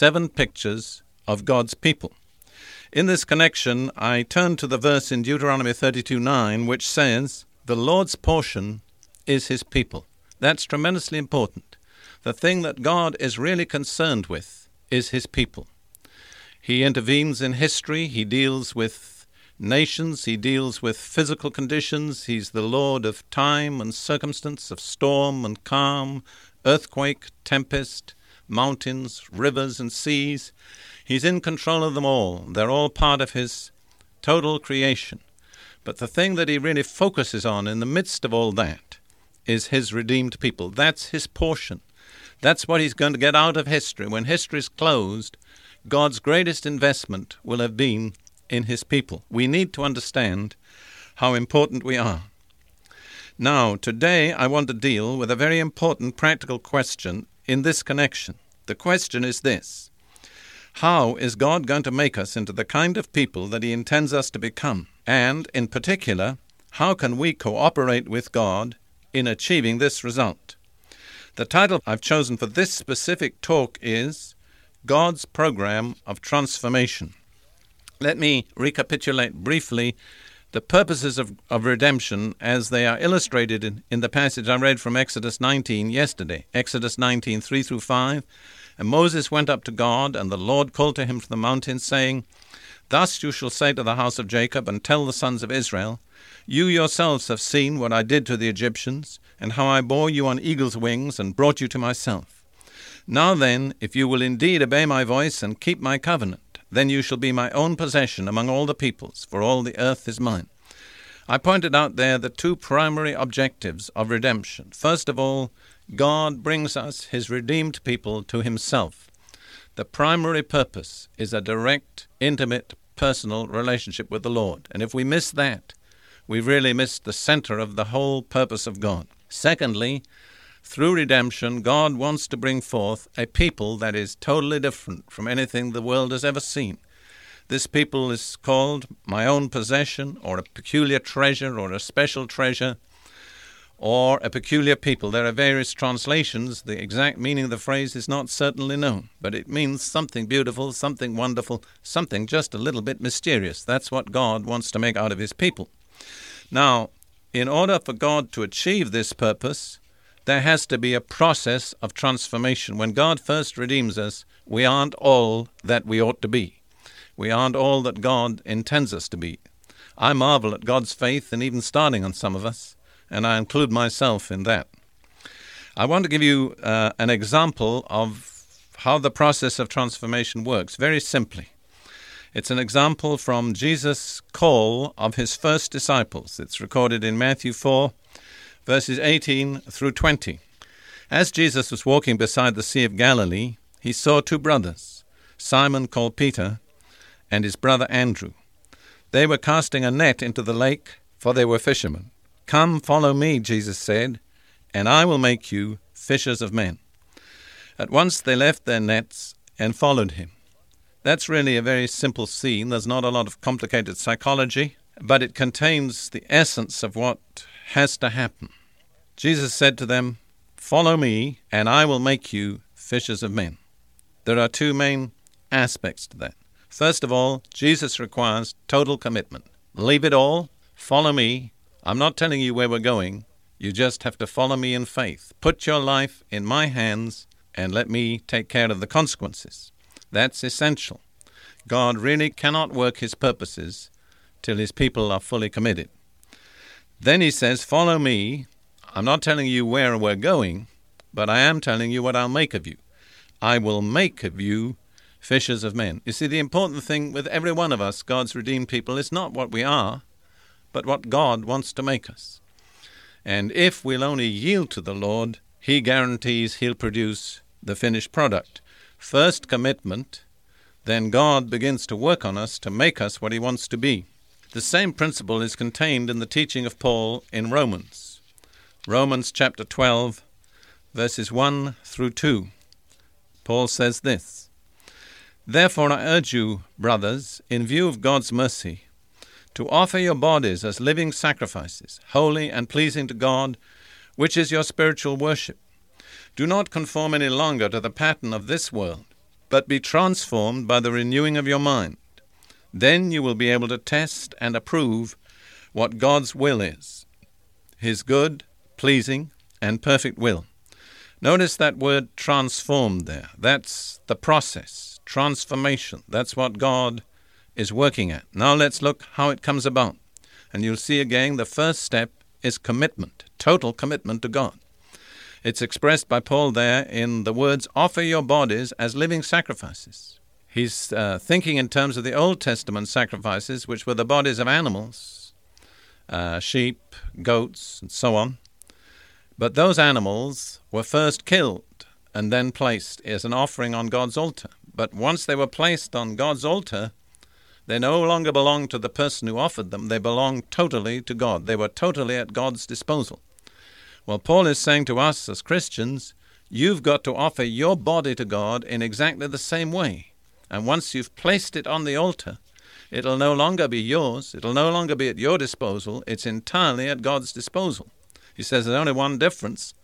Seven pictures of God's people. In this connection, I turn to the verse in Deuteronomy 32 9, which says, The Lord's portion is his people. That's tremendously important. The thing that God is really concerned with is his people. He intervenes in history, he deals with nations, he deals with physical conditions, he's the Lord of time and circumstance, of storm and calm, earthquake, tempest, mountains, rivers, and seas. He's in control of them all. They're all part of his total creation. But the thing that he really focuses on in the midst of all that is his redeemed people. That's his portion. That's what he's going to get out of history. When history is closed, God's greatest investment will have been in his people. We need to understand how important we are. Now, today I want to deal with a very important practical question in this connection. The question is this How is God going to make us into the kind of people that He intends us to become? And, in particular, how can we cooperate with God in achieving this result? The title I've chosen for this specific talk is God's Program of Transformation. Let me recapitulate briefly the purposes of, of redemption as they are illustrated in, in the passage I read from Exodus 19 yesterday. Exodus 19, 3 through 5. And Moses went up to God, and the Lord called to him from the mountain, saying, Thus you shall say to the house of Jacob, and tell the sons of Israel, You yourselves have seen what I did to the Egyptians, and how I bore you on eagle's wings, and brought you to myself. Now then, if you will indeed obey my voice and keep my covenant, then you shall be my own possession among all the peoples, for all the earth is mine. I pointed out there the two primary objectives of redemption. First of all, God brings us, his redeemed people, to himself. The primary purpose is a direct, intimate, personal relationship with the Lord. And if we miss that, we've really miss the center of the whole purpose of God. Secondly, through redemption, God wants to bring forth a people that is totally different from anything the world has ever seen. This people is called my own possession, or a peculiar treasure, or a special treasure, or a peculiar people. There are various translations. The exact meaning of the phrase is not certainly known, but it means something beautiful, something wonderful, something just a little bit mysterious. That's what God wants to make out of his people. Now, in order for God to achieve this purpose, there has to be a process of transformation. When God first redeems us, we aren't all that we ought to be. We aren't all that God intends us to be. I marvel at God's faith in even starting on some of us, and I include myself in that. I want to give you uh, an example of how the process of transformation works, very simply. It's an example from Jesus' call of his first disciples. It's recorded in Matthew 4, verses 18 through 20. As Jesus was walking beside the Sea of Galilee, he saw two brothers, Simon called Peter, and his brother Andrew. They were casting a net into the lake, for they were fishermen. Come, follow me, Jesus said, and I will make you fishers of men. At once they left their nets and followed him. That's really a very simple scene. There's not a lot of complicated psychology, but it contains the essence of what has to happen. Jesus said to them, Follow me, and I will make you fishers of men. There are two main aspects to that. First of all, Jesus requires total commitment. Leave it all, follow me. I'm not telling you where we're going. You just have to follow me in faith. Put your life in my hands and let me take care of the consequences. That's essential. God really cannot work his purposes till his people are fully committed. Then he says, Follow me. I'm not telling you where we're going, but I am telling you what I'll make of you. I will make of you fishers of men. You see, the important thing with every one of us, God's redeemed people, is not what we are, but what God wants to make us. And if we'll only yield to the Lord, He guarantees He'll produce the finished product. First commitment, then God begins to work on us to make us what He wants to be. The same principle is contained in the teaching of Paul in Romans. Romans chapter 12, verses 1 through 2. Paul says this Therefore I urge you, brothers, in view of God's mercy, to offer your bodies as living sacrifices, holy and pleasing to God, which is your spiritual worship. Do not conform any longer to the pattern of this world, but be transformed by the renewing of your mind. Then you will be able to test and approve what God's will is His good, pleasing, and perfect will. Notice that word transformed there. That's the process, transformation. That's what God is working at. Now let's look how it comes about. And you'll see again the first step is commitment, total commitment to God. It's expressed by Paul there in the words, offer your bodies as living sacrifices. He's uh, thinking in terms of the Old Testament sacrifices, which were the bodies of animals, uh, sheep, goats, and so on. But those animals were first killed and then placed as an offering on God's altar. But once they were placed on God's altar, they no longer belonged to the person who offered them, they belonged totally to God. They were totally at God's disposal. Well, Paul is saying to us as Christians, you've got to offer your body to God in exactly the same way. And once you've placed it on the altar, it'll no longer be yours, it'll no longer be at your disposal, it's entirely at God's disposal. He says there's only one difference.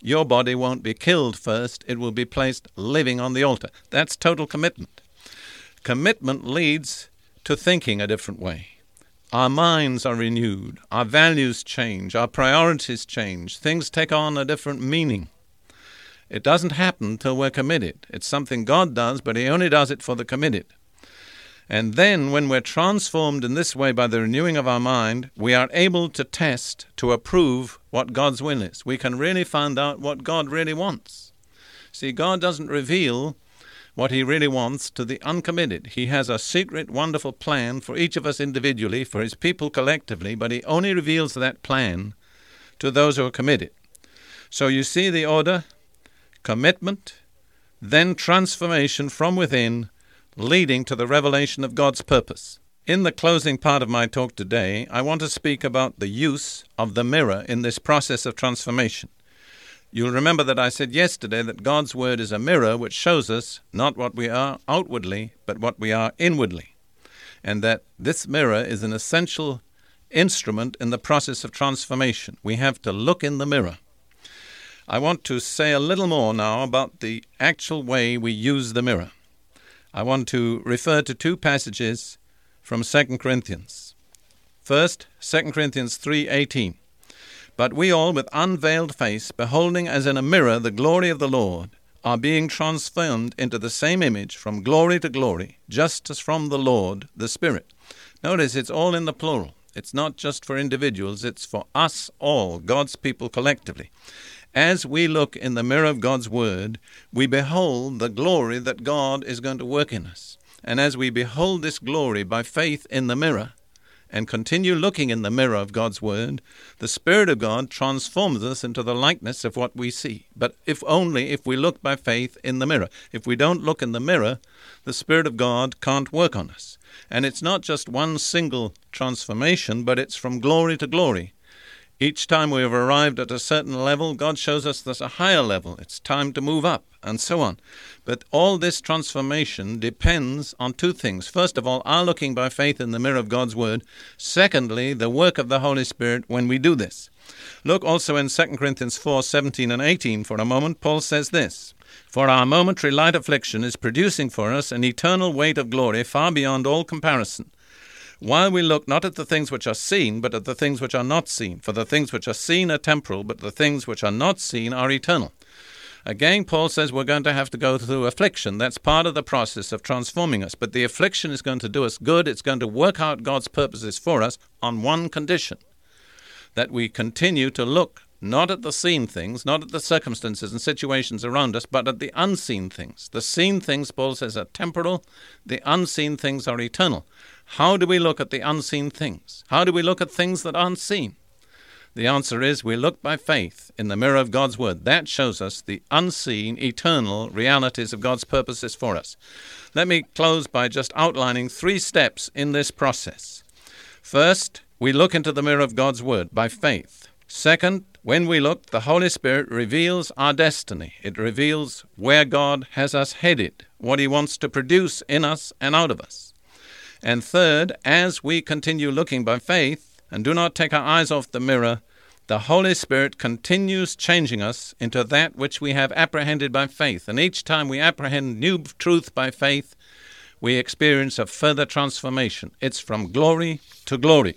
Your body won't be killed first, it will be placed living on the altar. That's total commitment. Commitment leads to thinking a different way. Our minds are renewed, our values change, our priorities change, things take on a different meaning. It doesn't happen till we're committed. It's something God does, but He only does it for the committed. And then, when we're transformed in this way by the renewing of our mind, we are able to test, to approve what God's will is. We can really find out what God really wants. See, God doesn't reveal what He really wants to the uncommitted. He has a secret, wonderful plan for each of us individually, for His people collectively, but He only reveals that plan to those who are committed. So you see the order commitment, then transformation from within, leading to the revelation of God's purpose. In the closing part of my talk today, I want to speak about the use of the mirror in this process of transformation. You'll remember that I said yesterday that God's Word is a mirror which shows us not what we are outwardly, but what we are inwardly. And that this mirror is an essential instrument in the process of transformation. We have to look in the mirror. I want to say a little more now about the actual way we use the mirror. I want to refer to two passages from 2 Corinthians. First, 2 Corinthians 3:18. But we all, with unveiled face, beholding as in a mirror the glory of the Lord, are being transformed into the same image from glory to glory, just as from the Lord the Spirit. Notice it's all in the plural. It's not just for individuals, it's for us all, God's people collectively. As we look in the mirror of God's Word, we behold the glory that God is going to work in us. And as we behold this glory by faith in the mirror, and continue looking in the mirror of God's Word, the Spirit of God transforms us into the likeness of what we see. But if only if we look by faith in the mirror. If we don't look in the mirror, the Spirit of God can't work on us. And it's not just one single transformation, but it's from glory to glory. Each time we have arrived at a certain level, God shows us there's a higher level. It's time to move up, and so on. But all this transformation depends on two things. First of all, our looking by faith in the mirror of God's Word. Secondly, the work of the Holy Spirit when we do this. Look also in 2 Corinthians 4 17 and 18 for a moment. Paul says this For our momentary light affliction is producing for us an eternal weight of glory far beyond all comparison while we look not at the things which are seen, but at the things which are not seen. For the things which are seen are temporal, but the things which are not seen are eternal. Again, Paul says we're going to have to go through affliction. That's part of the process of transforming us. But the affliction is going to do us good. It's going to work out God's purposes for us on one condition that we continue to look not at the seen things, not at the circumstances and situations around us, but at the unseen things. The seen things, Paul says, are temporal, the unseen things are eternal. How do we look at the unseen things? How do we look at things that aren't seen? The answer is we look by faith in the mirror of God's Word. That shows us the unseen, eternal realities of God's purposes for us. Let me close by just outlining three steps in this process. First, we look into the mirror of God's Word by faith. Second, when we look, the Holy Spirit reveals our destiny. It reveals where God has us headed, what He wants to produce in us and out of us. And third, as we continue looking by faith, and do not take our eyes off the mirror, the Holy Spirit continues changing us into that which we have apprehended by faith. And each time we apprehend new truth by faith, we experience a further transformation. It's from glory to glory.